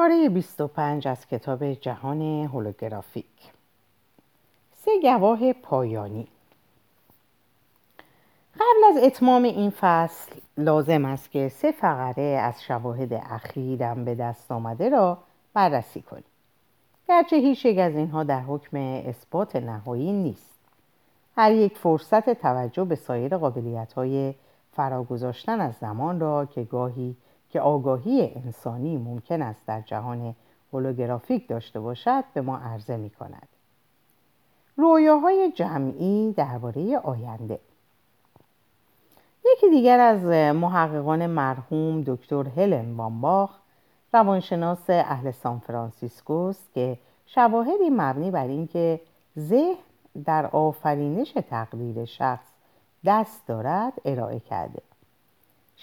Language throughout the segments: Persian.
پاره 25 از کتاب جهان هولوگرافیک. سه گواه پایانی. قبل از اتمام این فصل لازم است که سه فقره از شواهد اخیرم به دست آمده را بررسی کنیم. گرچه هیچ یک از اینها در حکم اثبات نهایی نیست. هر یک فرصت توجه به سایر قابلیت های فراگذاشتن از زمان را که گاهی که آگاهی انسانی ممکن است در جهان هولوگرافیک داشته باشد به ما عرضه می کند. رویاهای جمعی درباره آینده یکی دیگر از محققان مرحوم دکتر هلن بامباخ روانشناس اهل سان فرانسیسکوست که شواهدی مبنی بر اینکه ذهن در آفرینش تقدیر شخص دست دارد ارائه کرده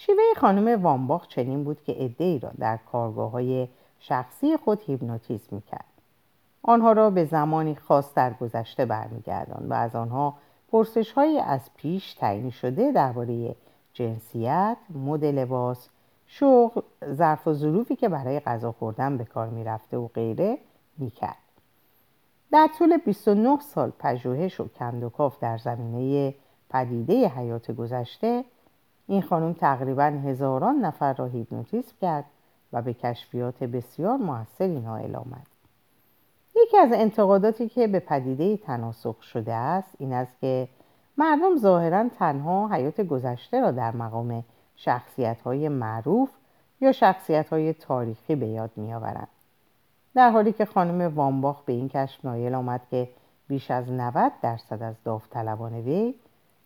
شیوه خانم وانباخ چنین بود که ای را در کارگاه های شخصی خود هیپنوتیزم می‌کرد آنها را به زمانی خاص در گذشته برمیگردان و از آنها پرسش هایی از پیش تعیین شده درباره جنسیت، مد لباس، شغل، ظرف و ظروفی که برای غذا خوردن به کار می‌رفته و غیره می‌کرد. در طول 29 سال پژوهش و کندوکاف در زمینه پدیده حیات گذشته این خانم تقریبا هزاران نفر را هیپنوتیزم کرد و به کشفیات بسیار موثری نائل آمد یکی از انتقاداتی که به پدیده تناسخ شده است این است که مردم ظاهرا تنها حیات گذشته را در مقام شخصیت های معروف یا شخصیت های تاریخی به یاد می آورند. در حالی که خانم وانباخ به این کشف نایل آمد که بیش از 90 درصد از داوطلبان وی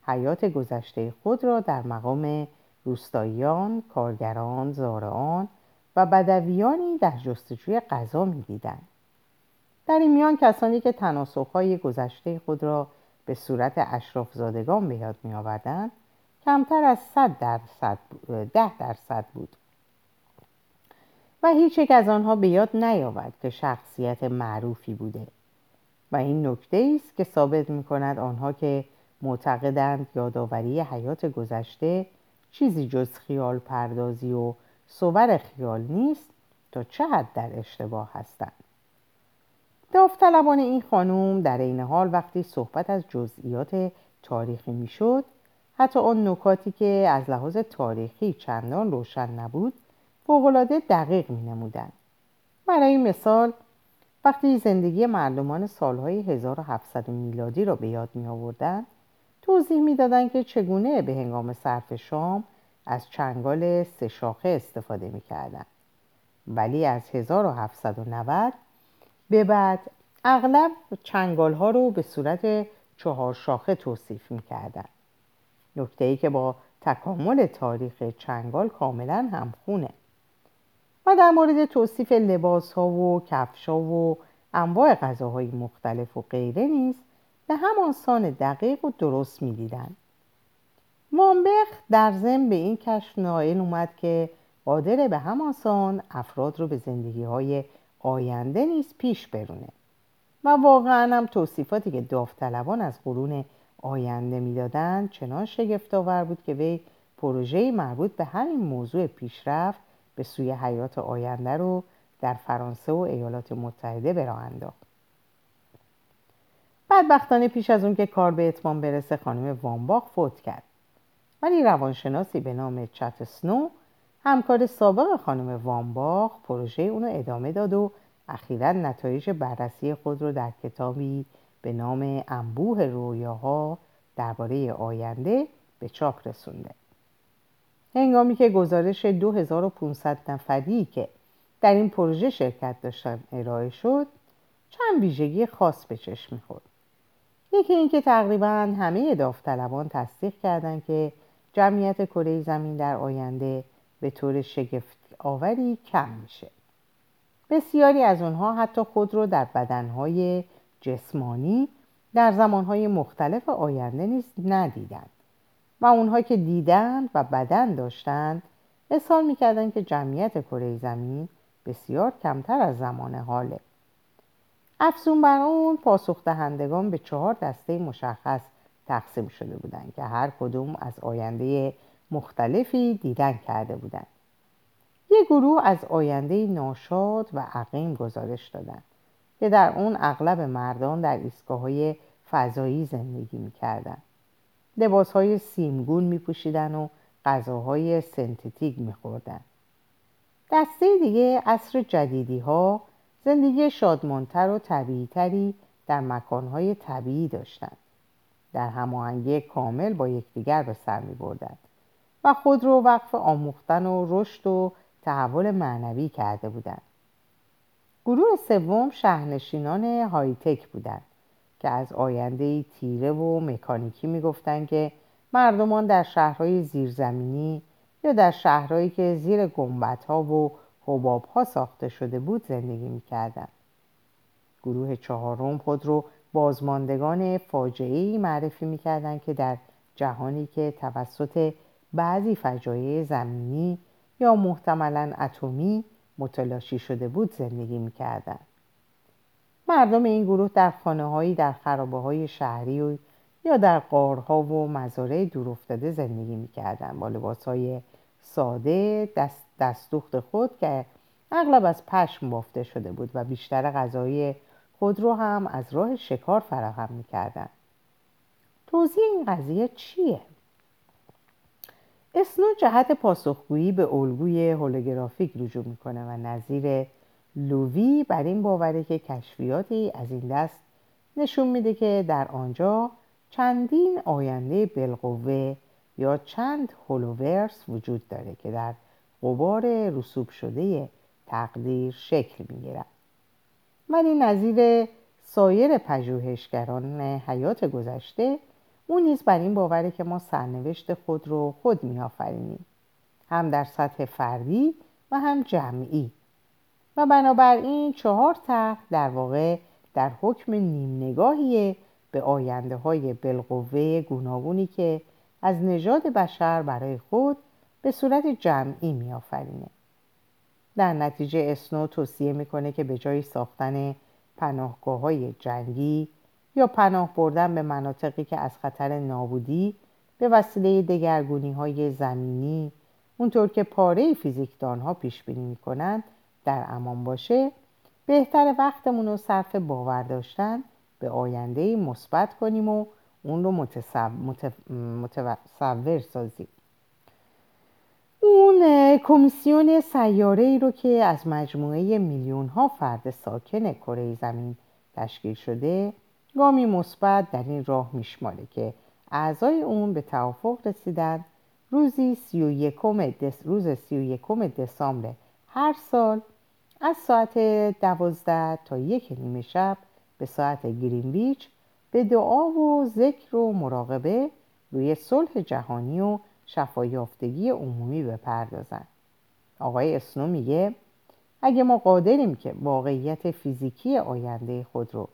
حیات گذشته خود را در مقام روستاییان، کارگران، زارعان و بدویانی در جستجوی غذا می‌دیدند. در این میان کسانی که تناسخهای گذشته خود را به صورت اشراف زادگان به یاد می آوردن، کمتر از 100 درصد ده درصد بود و هیچ یک از آنها به یاد نیاورد که شخصیت معروفی بوده و این نکته است که ثابت می کند آنها که معتقدند یادآوری حیات گذشته چیزی جز خیال پردازی و صور خیال نیست تا چه حد در اشتباه هستند داوطلبان این خانوم در این حال وقتی صحبت از جزئیات تاریخی می‌شد حتی آن نکاتی که از لحاظ تاریخی چندان روشن نبود فوقالعاده دقیق می نمودن. برای مثال وقتی زندگی مردمان سالهای 1700 میلادی را به یاد می آوردن توضیح می‌دادند که چگونه به هنگام صرف شام از چنگال سه شاخه استفاده می‌کردند ولی از 1790 به بعد اغلب چنگال ها رو به صورت چهار شاخه توصیف می‌کردند نکته ای که با تکامل تاریخ چنگال کاملا همخونه. و در مورد توصیف لباس ها و کفش ها و انواع غذاهای مختلف و غیره نیست به همان سان دقیق و درست می‌دیدند وامبخ در ضمن به این کشف نائل اومد که قادر به همان سان افراد رو به زندگی های آینده نیز پیش برونه. و واقعا هم توصیفاتی که داوطلبان از قرون آینده می‌دادند چنان شگفتآور بود که وی پروژه مربوط به همین موضوع پیشرفت به سوی حیات آینده رو در فرانسه و ایالات متحده به راه انداخت. بدبختانه پیش از اون که کار به اتمام برسه خانم وانباخ فوت کرد. ولی روانشناسی به نام چت سنو همکار سابق خانم وانباخ پروژه اونو ادامه داد و اخیرا نتایج بررسی خود رو در کتابی به نام انبوه رویاها درباره آینده به چاپ رسونده. هنگامی که گزارش 2500 نفری که در این پروژه شرکت داشتن ارائه شد چند ویژگی خاص به چشم می‌خورد. یکی اینکه تقریبا همه داوطلبان تصدیق کردند که جمعیت کره زمین در آینده به طور شگفت آوری کم میشه. بسیاری از اونها حتی خود رو در بدنهای جسمانی در زمانهای مختلف آینده نیز ندیدند و اونها که دیدند و بدن داشتند اظهار می‌کردند که جمعیت کره زمین بسیار کمتر از زمان حاله. افزون بر اون پاسخ دهندگان به چهار دسته مشخص تقسیم شده بودند که هر کدوم از آینده مختلفی دیدن کرده بودند. یک گروه از آینده ناشاد و عقیم گزارش دادند که در اون اغلب مردان در ایستگاه های فضایی زندگی می‌کردند. لباس های سیمگون می و غذاهای سنتتیک میخوردن دسته دیگه عصر جدیدی ها زندگی شادمانتر و طبیعیتری در مکانهای طبیعی داشتند. در هماهنگی کامل با یکدیگر به سر می و خود رو وقف آموختن و رشد و تحول معنوی کرده بودند. گروه سوم شهرنشینان هایتک بودند که از آینده تیره و مکانیکی می‌گفتند که مردمان در شهرهای زیرزمینی یا در شهرهایی که زیر گنبدها و حبابها ساخته شده بود زندگی می‌کردند. گروه چهارم خود رو بازماندگان فاجعه معرفی می‌کردند که در جهانی که توسط بعضی فجایع زمینی یا محتملا اتمی متلاشی شده بود زندگی می‌کردند. مردم این گروه در خانه هایی در خرابه های شهری و یا در قارها و مزارع دورافتاده زندگی می‌کردند. با لباس های ساده دست دستوخت خود که اغلب از پشم بافته شده بود و بیشتر غذای خود رو هم از راه شکار فراهم می‌کردن توضیح این قضیه چیه؟ اسنو جهت پاسخگویی به الگوی هولوگرافیک رجوع می‌کنه و نظیر لووی بر این باوره که کشفیاتی از این دست نشون میده که در آنجا چندین آینده بالقوه یا چند هولوورس وجود داره که در قبار رسوب شده تقدیر شکل می‌گیرد. ولی نظیر سایر پژوهشگران حیات گذشته اون نیز بر این باوره که ما سرنوشت خود رو خود میآفرینیم. هم در سطح فردی و هم جمعی. و بنابراین چهار طرح در واقع در حکم نیم نگاهی به آینده های بالقوه گوناگونی که از نژاد بشر برای خود به صورت جمعی میآفرینه. در نتیجه اسنو توصیه می‌کنه که به جای ساختن پناهگاه های جنگی یا پناه بردن به مناطقی که از خطر نابودی به وسیله دگرگونی های زمینی اونطور که پاره فیزیکدان ها پیش بینی می‌کنند در امان باشه بهتر وقتمون رو صرف باور داشتن به آینده مثبت کنیم و اون رو متصور سازیم. اون کمیسیون سیاره ای رو که از مجموعه میلیون ها فرد ساکن کره زمین تشکیل شده گامی مثبت در این راه میشماره که اعضای اون به توافق رسیدن. روزی سی و دس روز سی و یکم دسامبر هر سال از ساعت دوازده تا یک نیمه شب به ساعت گرینویچ به دعا و ذکر و مراقبه روی صلح جهانی و شفایافتگی عمومی بپردازند آقای اسنو میگه اگه ما قادریم که واقعیت فیزیکی آینده خود رو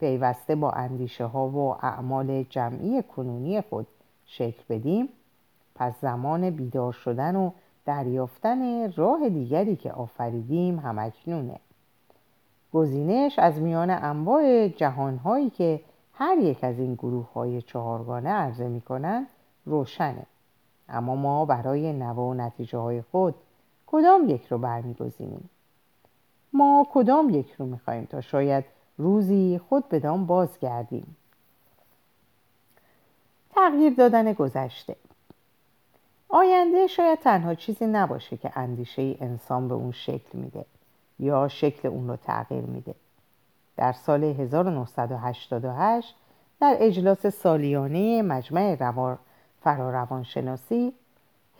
پیوسته با اندیشه ها و اعمال جمعی کنونی خود شکل بدیم پس زمان بیدار شدن و دریافتن راه دیگری که آفریدیم همکنونه گزینش از میان انواع جهانهایی که هر یک از این گروه های چهارگانه عرضه می کنند روشنه. اما ما برای نوع و نتیجه های خود کدام یک رو برمیگزینیم؟ ما کدام یک رو می‌خواهیم تا شاید روزی خود بدان بازگردیم؟ تغییر دادن گذشته. آینده شاید تنها چیزی نباشه که اندیشه انسان به اون شکل میده یا شکل اون رو تغییر میده. در سال 1988 در اجلاس سالیانه مجمع فراروانشناسی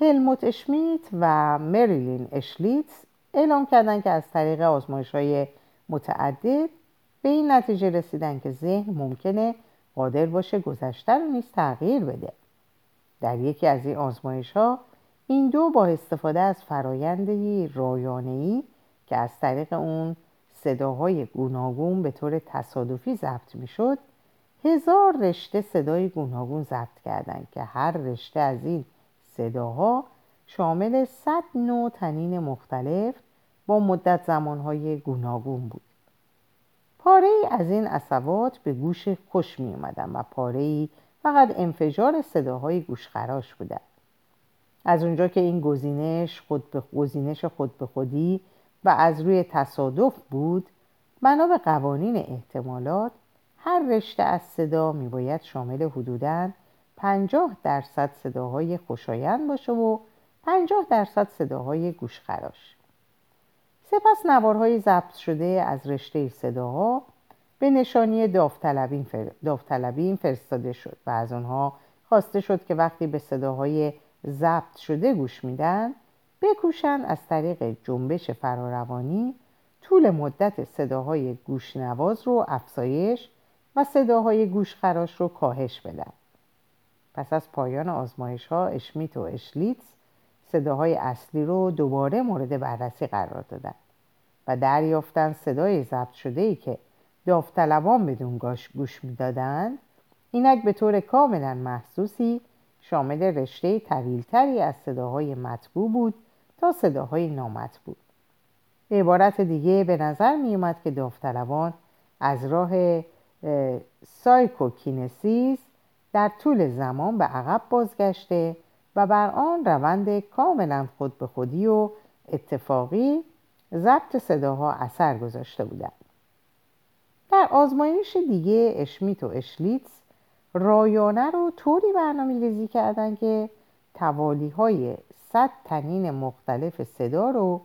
هلموت اشمیت و مریلین اشلیتز اعلام کردند که از طریق آزمایش های متعدد به این نتیجه رسیدن که ذهن ممکنه قادر باشه گذشته رو نیز تغییر بده. در یکی از این آزمایش ها این دو با استفاده از فرایندی رایانه‌ای که از طریق اون صداهای گوناگون به طور تصادفی ضبط می‌شد هزار رشته صدای گوناگون ضبط کردند که هر رشته از این صداها شامل صد نوع تنین مختلف با مدت زمانهای گوناگون بود. پاره ای از این اصوات به گوش خوش می اومدن و پاره ای فقط انفجار صداهای گوشخراش بودند از اونجا که این گزینش خود به گزینش خود به خودی و از روی تصادف بود بنا به قوانین احتمالات هر رشته از صدا میباید شامل حدوداً 50 درصد صداهای خوشایند باشه و 50 درصد صداهای گوشخراش. سپس نوارهای ضبط شده از رشته صداها به نشانی داوطلبین فرستاده شد و از آنها خواسته شد که وقتی به صداهای ضبط شده گوش میدن بکوشن از طریق جنبش فراروانی طول مدت صداهای گوشنواز رو افزایش و صداهای گوشخراش رو کاهش بدن. پس از پایان آزمایش ها اشمیت و اشلیتز صداهای اصلی رو دوباره مورد بررسی قرار دادن و دریافتن صدای ضبط شده ای که داوطلبان بدون گوش می‌دادند اینک به طور کاملا محسوسی شامل رشته طویلتری از صداهای مطبوع بود تا صداهای نامطبوع. به عبارت دیگه به نظر می اومد که داوطلبان از راه psychokinesis در طول زمان به عقب بازگشته و بر آن روند کاملا خود به خودی و اتفاقی ضبط صداها اثر گذاشته بودند. در آزمایش دیگه اشمیت و اشلیتز رایانه رو طوری برنامه ریزی کردن که توالی های صد طنین مختلف صدا رو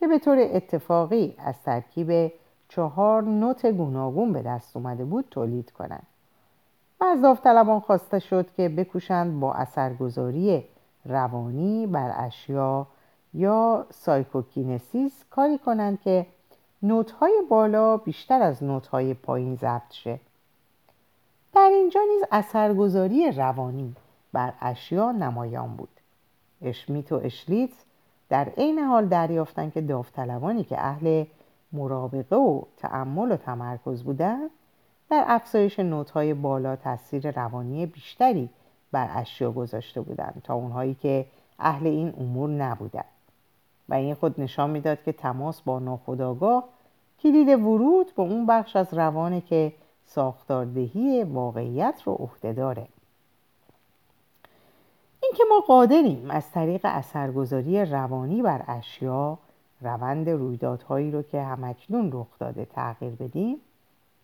که به طور اتفاقی از ترکیب چهار نوت گوناگون به دست اومده بود تولید کنند. و از داوطلبان خواسته شد که بکوشند با اثرگذاری روانی بر اشیا یا psychokinesis کاری کنند که نوتهای بالا بیشتر از نوتهای پایین ضبط شه. در اینجا نیز اثرگذاری روانی بر اشیا نمایان بود. اشمیت و اشلیت در عین حال دریافتند که داوطلبانی که اهل مرابقه و تعمل و تمرکز بودند در افزایش نوتهای بالا تاثیر روانی بیشتری بر اشیا گذاشته بودند تا اونهایی که اهل این امور نبودند و این خود نشان می‌داد که تماس با ناخودآگاه کلید ورود به اون بخش از روانه که ساختاردهی واقعیت رو عهده داره. اینکه ما قادریم از طریق اثرگذاری روانی بر اشیا روند رویدادهایی رو که همکنون رخ داده تغییر بدیم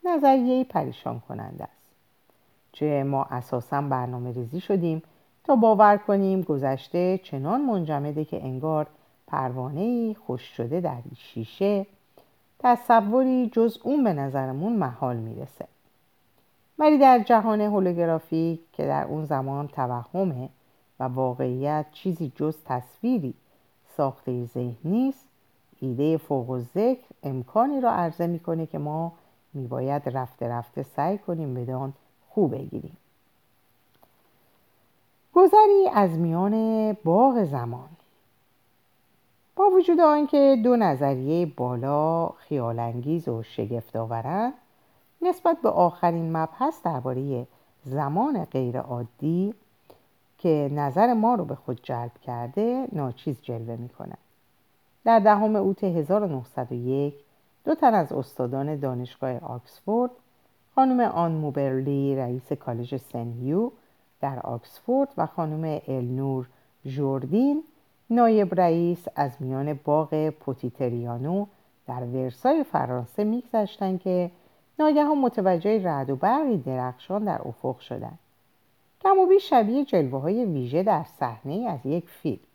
نظریه پریشان کننده است. چه ما اساسا برنامه ریزی شدیم تا باور کنیم گذشته چنان منجمده که انگار پروانه خوش شده در شیشه تصوری جز اون به نظرمون محال می‌رسه. ولی در جهان هولوگرافی که در اون زمان توهمه و واقعیت چیزی جز تصویری ساخته ذهن نیست ایده فوق و ذکر امکانی را عرضه می‌کنه که ما میباید رفته رفته سعی کنیم بدان خوب بگیریم. گذری از میان باغ زمان. با وجود آنکه دو نظریه بالا خیالانگیز و شگفت آورند نسبت به آخرین مبحث درباره زمان غیرعادی که نظر ما رو به خود جلب کرده ناچیز جلوه می‌کنه در دهم اوت 1901 دو تن از استادان دانشگاه آکسفورد خانم آن موبرلی رئیس کالج سنیو در آکسفورد و خانم النور جوردین نایب رئیس از میان باغ پوتیتریانو در ورسای فرانسه میگذشتند که ناگهان متوجه رعد و برقی درخشان در افق شدند. کم و بیش شبیه جلوه های ویژه در صحنه از یک فیلم.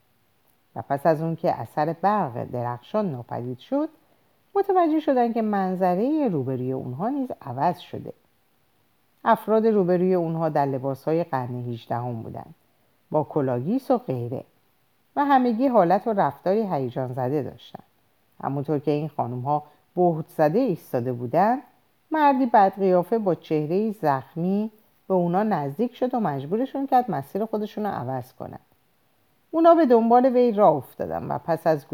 و پس از اون که اثر برق درخشان ناپدید شد متوجه شدن که منظره روبروی اونها نیز عوض شده. افراد روبروی اونها در لباسهای قرن 18 هم بودند با کلاگیس و غیره و همگی حالت و رفتاری هیجان زده داشتند همونطور که این خانم ها بهت زده ایستاده بودند مردی بدقیافه با چهره زخمی به اونا نزدیک شد و مجبورشون کرد مسیر خودشون رو عوض کنند اونا به دنبال وی راه افتادن و پس از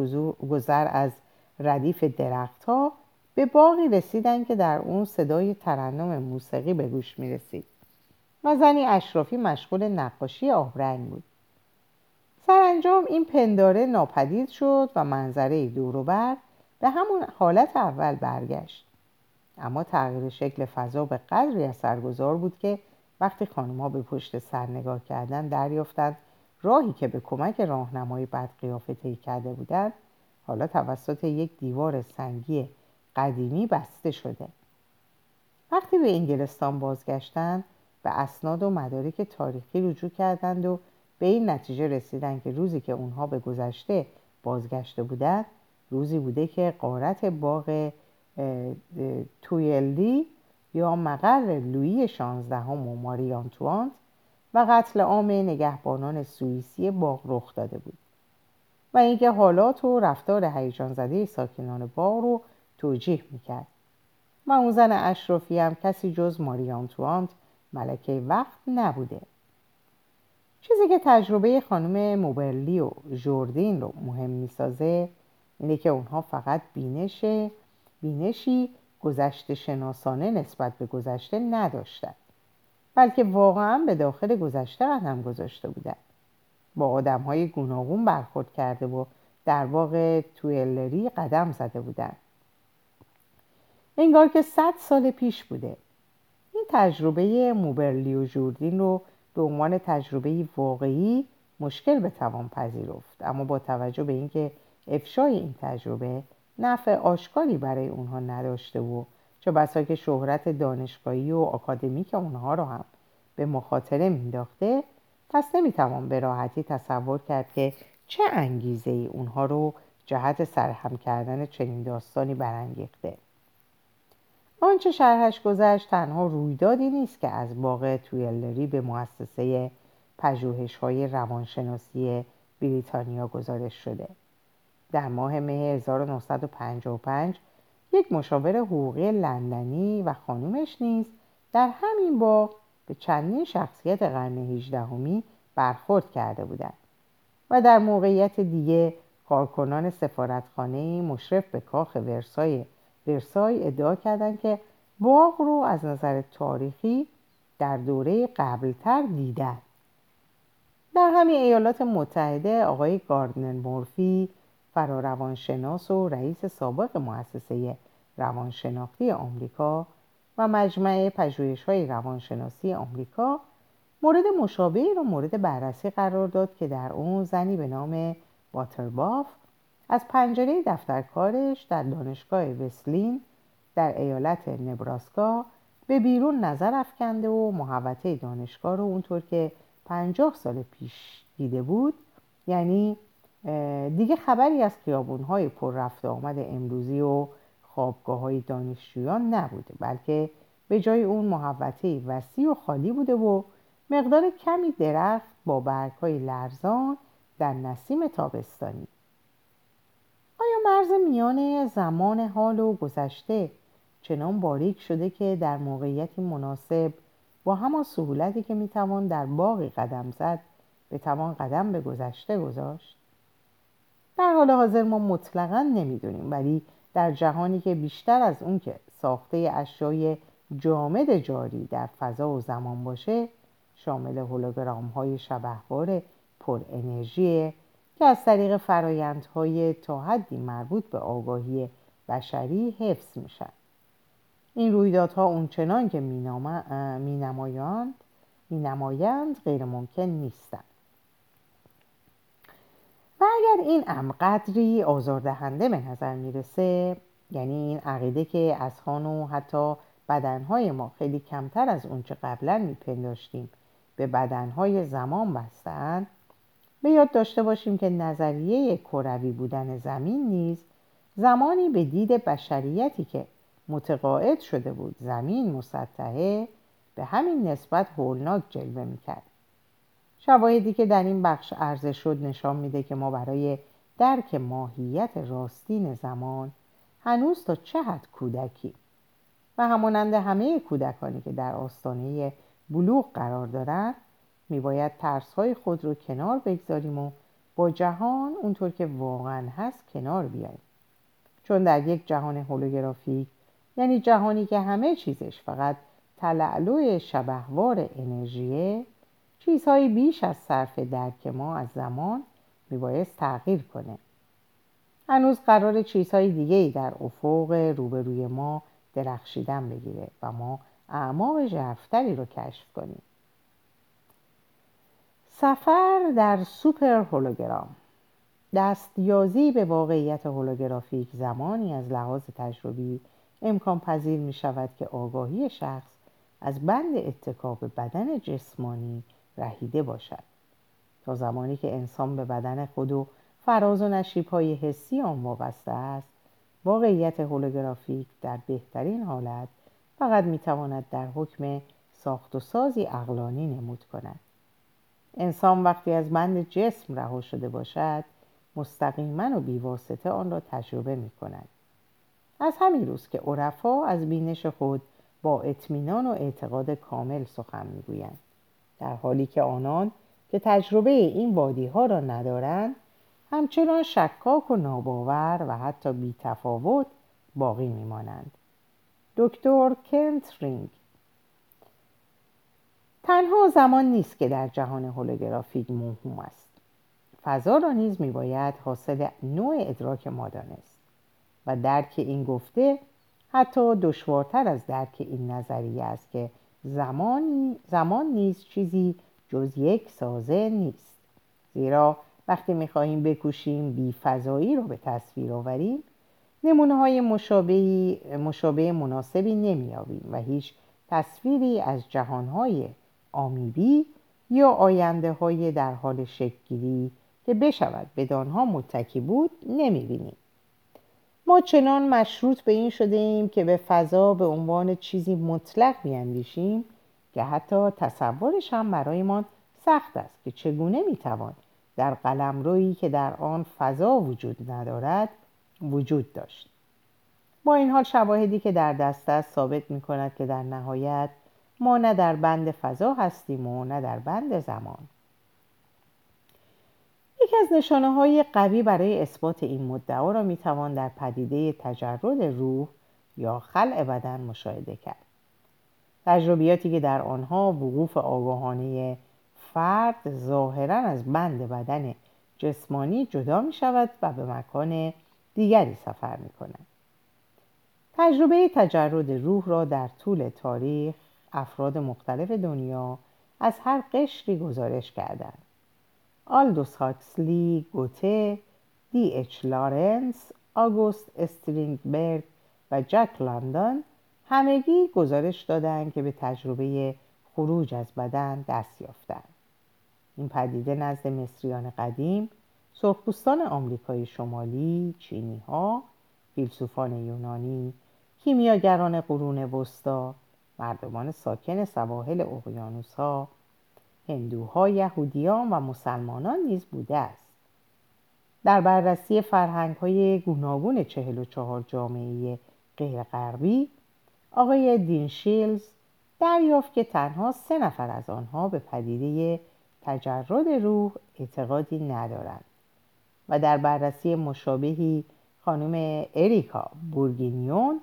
گذر از ردیف درختها به باقی رسیدن که در اون صدای ترنم موسیقی به گوش می رسید و زنی اشرافی مشغول نقاشی آبرنگ بود. سرانجام این پنداره ناپدید شد و منظره دوروبر به همون حالت اول برگشت. اما تغییر شکل فضا به قدری اثرگذار بود که وقتی خانمها به پشت سر نگاه کردن دریافتند راهی که به کمک راهنمای بدقیافه طی کرده بودند حالا توسط یک دیوار سنگی قدیمی بسته شده. وقتی به انگلستان بازگشتند به اسناد و مدارک تاریخی رجوع کردند و به این نتیجه رسیدند که روزی که اونها به گذشته بازگشته بودند روزی بوده که قارت باغ تویلی یا مقر لویی شانزدهم و ماری آنتوانت و قتل عام نگهبانان سوئیسی باغ رخ داده بود. و اینکه حالات و رفتار هیجان زده ساکنان باغ رو توجیه می‌کرد. و اون زن اشرافی هم کسی جز ماری آنتوانت ملکه وقت نبوده. چیزی که تجربه خانم موبرلی و جوردین رو مهم می‌سازه اینه که اونها فقط بینش بینشی گذشته شناسانه نسبت به گذشته نداشتند بلکه واقعا به داخل گذشته قدم گذاشته بودند با آدم های گوناگون برخورد کرده و در واقع تویلری قدم زده بودند انگار که صد سال پیش بوده. این تجربه موبرلی و جوردین رو به عنوان تجربه واقعی مشکل به توان پذیرفت. اما با توجه به اینکه افشای این تجربه نفع آشکاری برای اونها نداشته و چه بسا که شهرت دانشگاهی و آکادمیک اونها رو هم به مخاطره مینداخته پس نمی‌توان به راحتی تصور کرد که چه انگیزه ای اونها رو جهت سرهم کردن چنین داستانی برانگیخته. آنچه شرحش گذشت تنها رویدادی نیست که از باغ تویلری به مؤسسه پژوهش های روانشناسی بریتانیا گزارش شده. در ماه مه 1955 یک مشاور حقوقی لندنی و خانومش نیز در همین باغ به چندین شخصیت قرن هجدهمی برخورد کرده بودند و در موقعیت دیگه کارکنان سفارتخانه مشرف به کاخ ورسای ورسای ادعا کردند که باغ رو از نظر تاریخی در دوره قبلتر دیدن. در همین ایالات متحده آقای گاردنر مورفی فراروانشناس و رئیس سابق مؤسسه روانشناختی آمریکا و مجمع پژوهش های روانشناسی آمریکا مورد مشابهی را مورد بررسی قرار داد که در اون زنی به نام واترباف از پنجره دفتر کارش در دانشگاه وسلین در ایالت نبراسکا به بیرون نظر افکنده و محوطه دانشگاه رو اونطور که پنجاه سال پیش دیده بود یعنی دیگه خبری از خیابونهای پر رفت آمد امروزی و خوابگاه های دانشجویان نبوده بلکه به جای اون محوطه وسیع و خالی بوده و مقدار کمی درخت با برگ های لرزان در نسیم تابستانی. آیا مرز میان زمان حال و گذشته چنان باریک شده که در موقعیتی مناسب با همان سهولتی که می‌توان در باقی قدم زد بتوان قدم به گذشته گذاشت؟ در حال حاضر ما مطلقا نمی‌دونیم ولی در جهانی که بیشتر از اون که ساخته اشیای جامد جاری در فضا و زمان باشه شامل هولوگرام های شبهوار پر انرژی که از طریق فرایندهای تا حدی مربوط به آگاهی بشری حفظ میشن. این رویدادها اونچنان که مینمایند مینمایند غیر ممکن نیستند و اگر این امر قدری آزاردهنده به نظر می‌رسه یعنی این عقیده که از و حتی بدنهای ما خیلی کمتر از اونچه قبلا میپنداشتیم به بدنهای زمان بستند به یاد داشته باشیم که نظریه کروی بودن زمین نیز زمانی به دید بشریتی که متقاعد شده بود زمین مسطحه به همین نسبت هولناک جلوه می‌کرد. شواهدی که در این بخش عرضه شد نشان میده که ما برای درک ماهیت راستین زمان هنوز تا چه حد کودکی و همانند همه کودکانی که در آستانه بلوغ قرار دارند میباید ترسهای خود رو کنار بگذاریم و با جهان اونطور که واقعا هست کنار بیاییم. چون در یک جهان هولوگرافیک یعنی جهانی که همه چیزش فقط تلعلو شبهوار انرژیه چیزهایی بیش از صرف درک ما از زمان میبایست تغییر کنه. هنوز قرار چیزهای دیگه ای در افق روبروی ما درخشیدن بگیره و ما اعماق ژرفتری رو کشف کنیم. سفر در سوپر هولوگرام. دستیازی به واقعیت هولوگرافیک زمانی از لحاظ تجربی امکان پذیر می شود که آگاهی شخص از بند اتکاب بدن جسمانی رهیده باشد. تا زمانی که انسان به بدن خود و فراز و نشیب های حسی آن وابسته است واقعیت هولوگرافیک در بهترین حالت فقط می تواند در حکم ساخت و سازی اقلانی نمود کند. انسان وقتی از بند جسم رها شده باشد مستقیما و بیواسطه آن را تجربه می کند از همین روز که عرفا از بینش خود با اطمینان و اعتقاد کامل سخن می‌گویند. در حالی که آنان که تجربه این وادی ها را ندارند همچنان شکاک و ناباور و حتی بیتفاوت باقی میمانند. دکتر کنت رینگ تنها زمان نیست که در جهان هولوگرافیک موهوم است. فضا را نیز میباید حاصل نوع ادراک ما دانست و درک این گفته حتی دشوارتر از درک این نظریه است که زمان, زمان نیز چیزی جز یک سازه نیست. زیرا وقتی می‌خواهیم بکوشیم بی فضایی رو به تصویر آوریم نمونه های مشابه مناسبی نمیابیم و هیچ تصویری از جهانهای آمیبی یا آینده های در حال شکلگیری که بشود به دانها متکی بود نمی‌بینیم. ما چنان مشروط به این شده ایم که به فضا به عنوان چیزی مطلق بیاندیشیم که حتی تصورش هم برایمان سخت است که چگونه می‌توان در قلمرویی که در آن فضا وجود ندارد وجود داشت. با این حال شواهدی که در دست است ثابت می کند که در نهایت ما نه در بند فضا هستیم و نه در بند زمان. یکی از نشانه های قوی برای اثبات این مدعا را می توان در پدیده تجرد روح یا خلع بدن مشاهده کرد تجربیاتی که در آنها وقوف آگاهانه فرد ظاهرا از بند بدن جسمانی جدا می شود و به مکان دیگری سفر می کند. تجربه تجرد روح را در طول تاریخ افراد مختلف دنیا از هر قشری گزارش کردند. آلدوس هاکسلی، گوته، دی اچ لارنس، آگوست استرینگبرگ و جک لندن همگی گزارش دادند که به تجربه خروج از بدن دست یافتند. این پدیده نزد مصریان قدیم سرخپوستان آمریکای شمالی، چینی ها، فیلسوفان یونانی، کیمیاگران قرون وسطا، مردمان ساکن سواحل اقیانوس ها، هندوها، یهودیان و مسلمانان نیز بوده است. در بررسی فرهنگ های گوناگون چهل و چهار جامعه غیر غربی آقای دین شیلز دریافت که تنها سه نفر از آنها به پدیده تجرد روح اعتقادی ندارند و در بررسی مشابهی خانم اریکا بورگینیون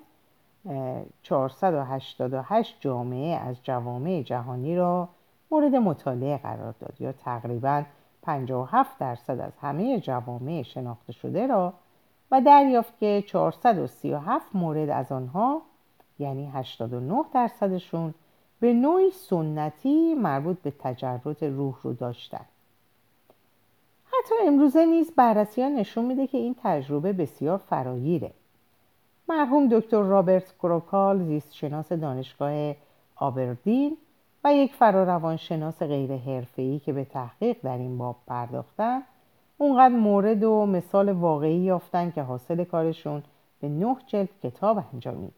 488 جامعه از جوامع جهانی را مورد مطالعه قرار داد یا تقریبا 57 درصد از همه جوامع شناخته شده را و دریافت که 437 مورد از آنها یعنی 89 درصدشون به نوعی سنتی مربوط به تجرد روح رو داشتن. حتی امروزه نیز بررسی ها نشون میده که این تجربه بسیار فراگیره. مرحوم دکتر رابرت کروکال زیستشناس دانشگاه آبردین و یک فراروانشناس غیر حرفه‌ای که به تحقیق در این باب پرداختن اونقدر مورد و مثال واقعی یافتن که حاصل کارشون به نه جلد کتاب انجامید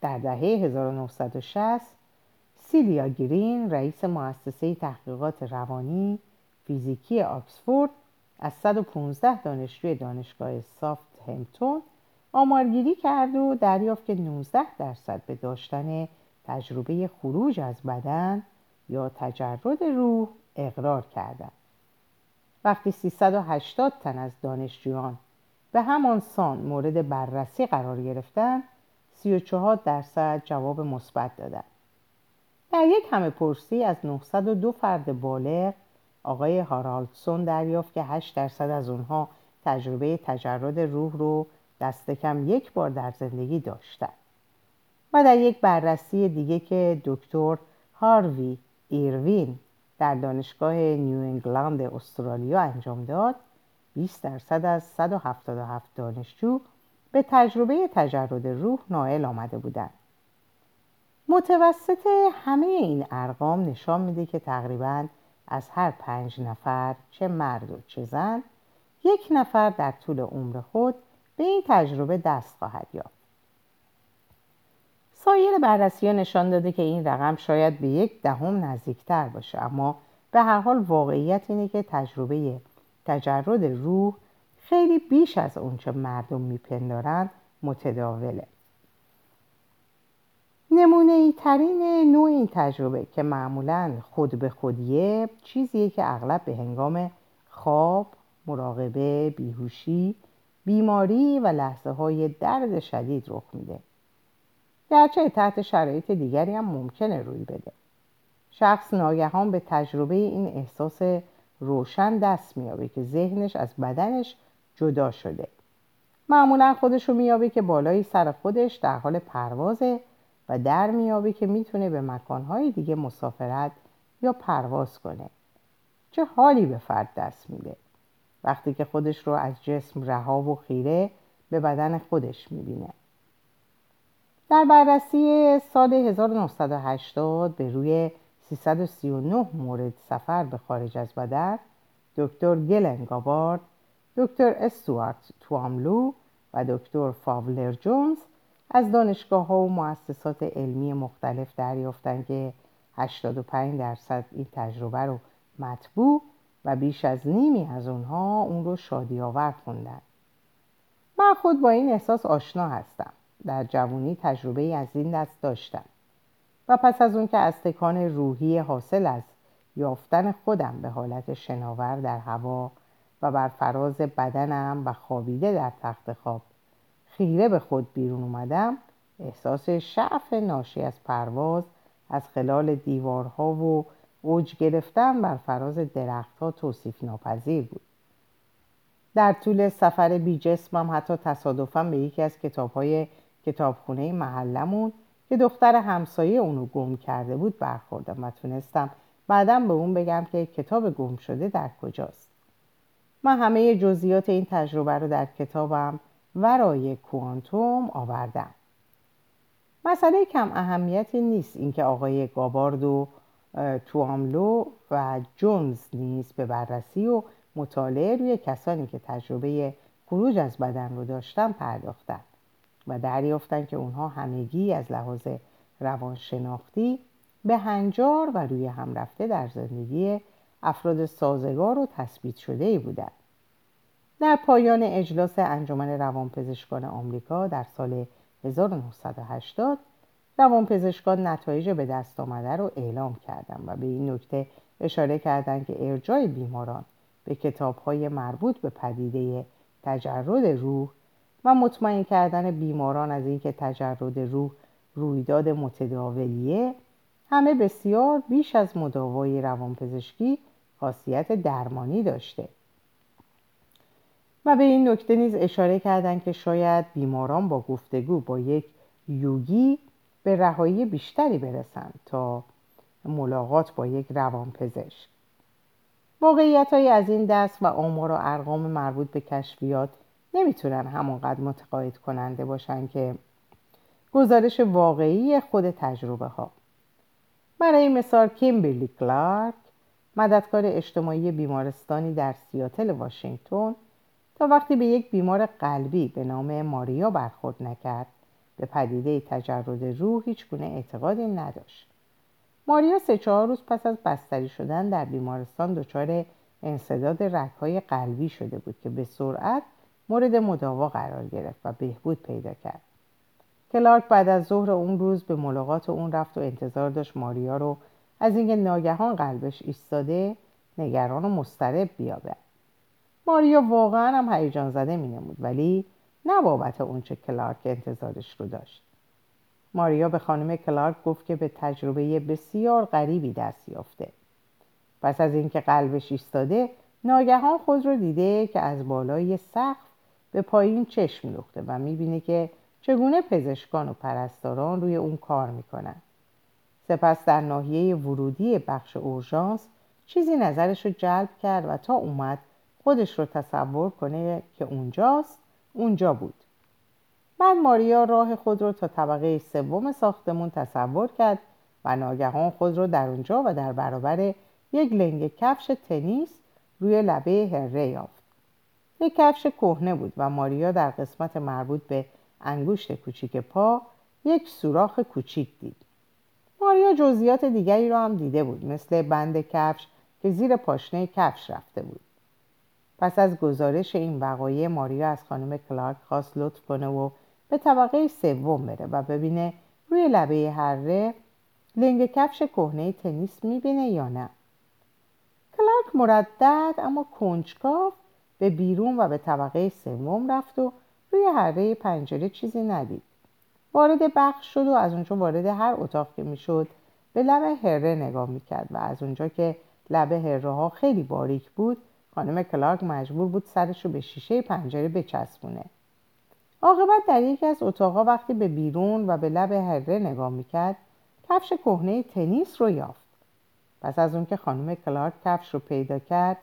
در دهه 1960 سیلیا گرین رئیس مؤسسه تحقیقات روانی فیزیکی آکسفورد از 115 دانشجوی دانشگاه سافت همتون آمارگیری کرد و دریافت که 19 درصد به داشتن تجربه خروج از بدن یا تجرد روح اقرار کردند. وقتی 380 تن از دانشجویان به همان سان مورد بررسی قرار گرفتند 34 درصد جواب مثبت دادند در یک همه پرسی از 902 فرد بالغ آقای هارالدسون دریافت که 8 درصد از اونها تجربه تجرد روح رو دست کم یک بار در زندگی داشتند و در یک بررسی دیگه که دکتر هاروی ایروین در دانشگاه نیو انگلند استرالیا انجام داد 20 درصد از 177 دانشجو به تجربه تجرد روح نائل آمده بودند. متوسط همه این ارقام نشان میده که تقریبا از هر پنج نفر چه مرد و چه زن یک نفر در طول عمر خود به این تجربه دست خواهد یافت. سایر بررسی نشان داده که این رقم شاید به یک دهم نزدیکتر باشه اما به هر حال واقعیت اینه که تجربه تجرد روح خیلی بیش از اونچه مردم میپندارند متداوله نمونه ای ترین نوع این تجربه که معمولا خود به خودیه چیزیه که اغلب به هنگام خواب، مراقبه، بیهوشی، بیماری و لحظه های درد شدید رخ میده. گرچه تحت شرایط دیگری هم ممکنه روی بده. شخص ناگهان به تجربه این احساس روشن دست میابه که ذهنش از بدنش جدا شده. معمولا خودش رو میابه که بالای سر خودش در حال پروازه و در میابه که می‌تونه به مکانهای دیگه مسافرت یا پرواز کنه چه حالی به فرد دست میده وقتی که خودش رو از جسم رها و خیره به بدن خودش می‌بینه در بررسی سال 1980 به روی 339 مورد سفر به خارج از بدن دکتر گلن گابارد، دکتر استوارت تواملو و دکتر فاولر جونز از دانشگاه ها و مؤسسات علمی مختلف دریافتند که 85 درصد این تجربه رو مطبوع و بیش از نیمی از اونها اون رو شادی آور خوندن. من خود با این احساس آشنا هستم. در جوانی تجربه از این دست داشتم و پس از اون که از تکان روحی حاصل از یافتن خودم به حالت شناور در هوا و بر فراز بدنم و خوابیده در تخت خواب خیره به خود بیرون اومدم احساس شعف ناشی از پرواز از خلال دیوارها و اوج گرفتن بر فراز درختها توصیف ناپذیر بود. در طول سفر بی جسمم حتی تصادفا به یکی از کتاب های کتابخونه محلمون که دختر همسایه اونو گم کرده بود برخوردم و تونستم بعدم به اون بگم که کتاب گم شده در کجاست. من همه جزئیات این تجربه رو در کتابم ورای کوانتوم آوردم. مسئله کم اهمیتی نیست اینکه آقای گابارد تواملو و جونز نیز به بررسی و مطالعه روی کسانی که تجربه خروج از بدن رو داشتن پرداختند و دریافتند که اونها همگی از لحاظ روانشناختی به هنجار و روی هم رفته در زندگی افراد سازگار و تثبیت شده ای بودند. در پایان اجلاس انجمن روانپزشکان آمریکا در سال 1980 روانپزشکان نتایج به دست آمده رو اعلام کردند و به این نکته اشاره کردند که ارجای بیماران به کتابهای مربوط به پدیده تجرد روح و مطمئن کردن بیماران از اینکه تجرد روح رویداد متداولیه همه بسیار بیش از مداوای روانپزشکی خاصیت درمانی داشته. و به این نکته نیز اشاره کردند که شاید بیماران با گفتگو با یک یوگی به رهایی بیشتری برسند تا ملاقات با یک روانپزشک. واقعیت از این دست و آمار و ارقام مربوط به کشفیات نمی‌تونن همانقدر متقاعد کننده باشن که گزارش واقعی خود تجربه ها. برای مثال کیمبرلی کلارک مددکار اجتماعی بیمارستانی در سیاتل واشنگتن تا وقتی به یک بیمار قلبی به نام ماریا برخورد نکرد به پدیده تجرد روح هیچ گونه اعتقادی نداشت. ماریا سه چهار روز پس از بستری شدن در بیمارستان دچار انصداد رگهای قلبی شده بود که به سرعت مورد مداوا قرار گرفت و بهبود پیدا کرد. کلارک بعد از ظهر اون روز به ملاقات اون رفت و انتظار داشت ماریا رو از اینکه ناگهان قلبش ایستاده نگران و مضطرب بیابد. ماریا واقعا هم هیجان زده می نمود ولی نه بابت اونچه کلارک انتظارش رو داشت. ماریا به خانم کلارک گفت که به تجربه بسیار غریبی دست یافته. پس از اینکه قلبش ایستاده ناگهان خود رو دیده که از بالای سقف به پایین چشم دوخته و می‌بینه که چگونه پزشکان و پرستاران روی اون کار می‌کنن. سپس در ناحیه ورودی بخش اورژانس چیزی نظرش رو جلب کرد و تا اومد خودش رو تصور کنه که اونجاست اونجا بود. بعد ماریا راه خود رو تا طبقه سوم ساختمون تصور کرد و ناگهان خود رو در اونجا و در برابر یک لنگ کفش تنیس روی لبه هره یافت. یک کفش کهنه بود و ماریا در قسمت مربوط به انگشت کوچیک پا یک سوراخ کوچیک دید. ماریا جزئیات دیگری را هم دیده بود مثل بند کفش که زیر پاشنه کفش رفته بود. پس از گزارش این وقایع ماریا از خانم کلارک خواست لطف کنه و به طبقه سوم بره و ببینه روی لبه هره لنگ کفش کهنه تنیس می‌بینه یا نه. کلارک مردد اما کنجکاو به بیرون و به طبقه سوم رفت و روی هره پنجره چیزی ندید. وارد بخش شد و از اونجا وارد هر اتاق که می‌شد به لب هره نگاه می‌کرد و از اونجا که لبه هره ها خیلی باریک بود خانم کلارک مجبور بود سرش رو به شیشه پنجره بچسبونه. عاقبت در یکی از اتاقها وقتی به بیرون و به لب هره نگاه می‌کرد کفش کهنه تنیس رو یافت. پس از اون که خانم کلارک کفش رو پیدا کرد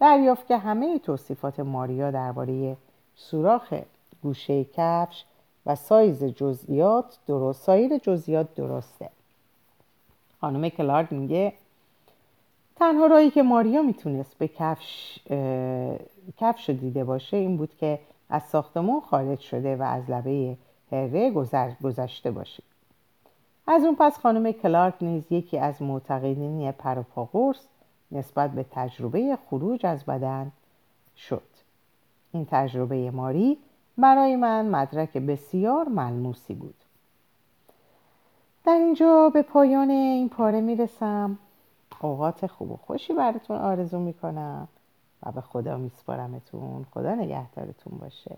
دریافت که همه توصیفات ماریا درباره سوراخ گوشه کفش و سایز جزئیات درست سایر جزئیات درسته. خانم کلارک میگه تنها رایی که ماریا می‌تونست به کفش کفش دیده باشه این بود که از ساختمون خارج شده و از لبه هره گذشته باشه. از اون پس خانم کلارک نیز یکی از معتقدین پروپاگورس نسبت به تجربه خروج از بدن شد. این تجربه ماری برای من مدرک بسیار ملموسی بود. در اینجا به پایان این پاره می‌رسم. اوقات خوب و خوشی براتون آرزو می‌کنم و به خدا میسپارمتون. خدا نگهدارتون باشه.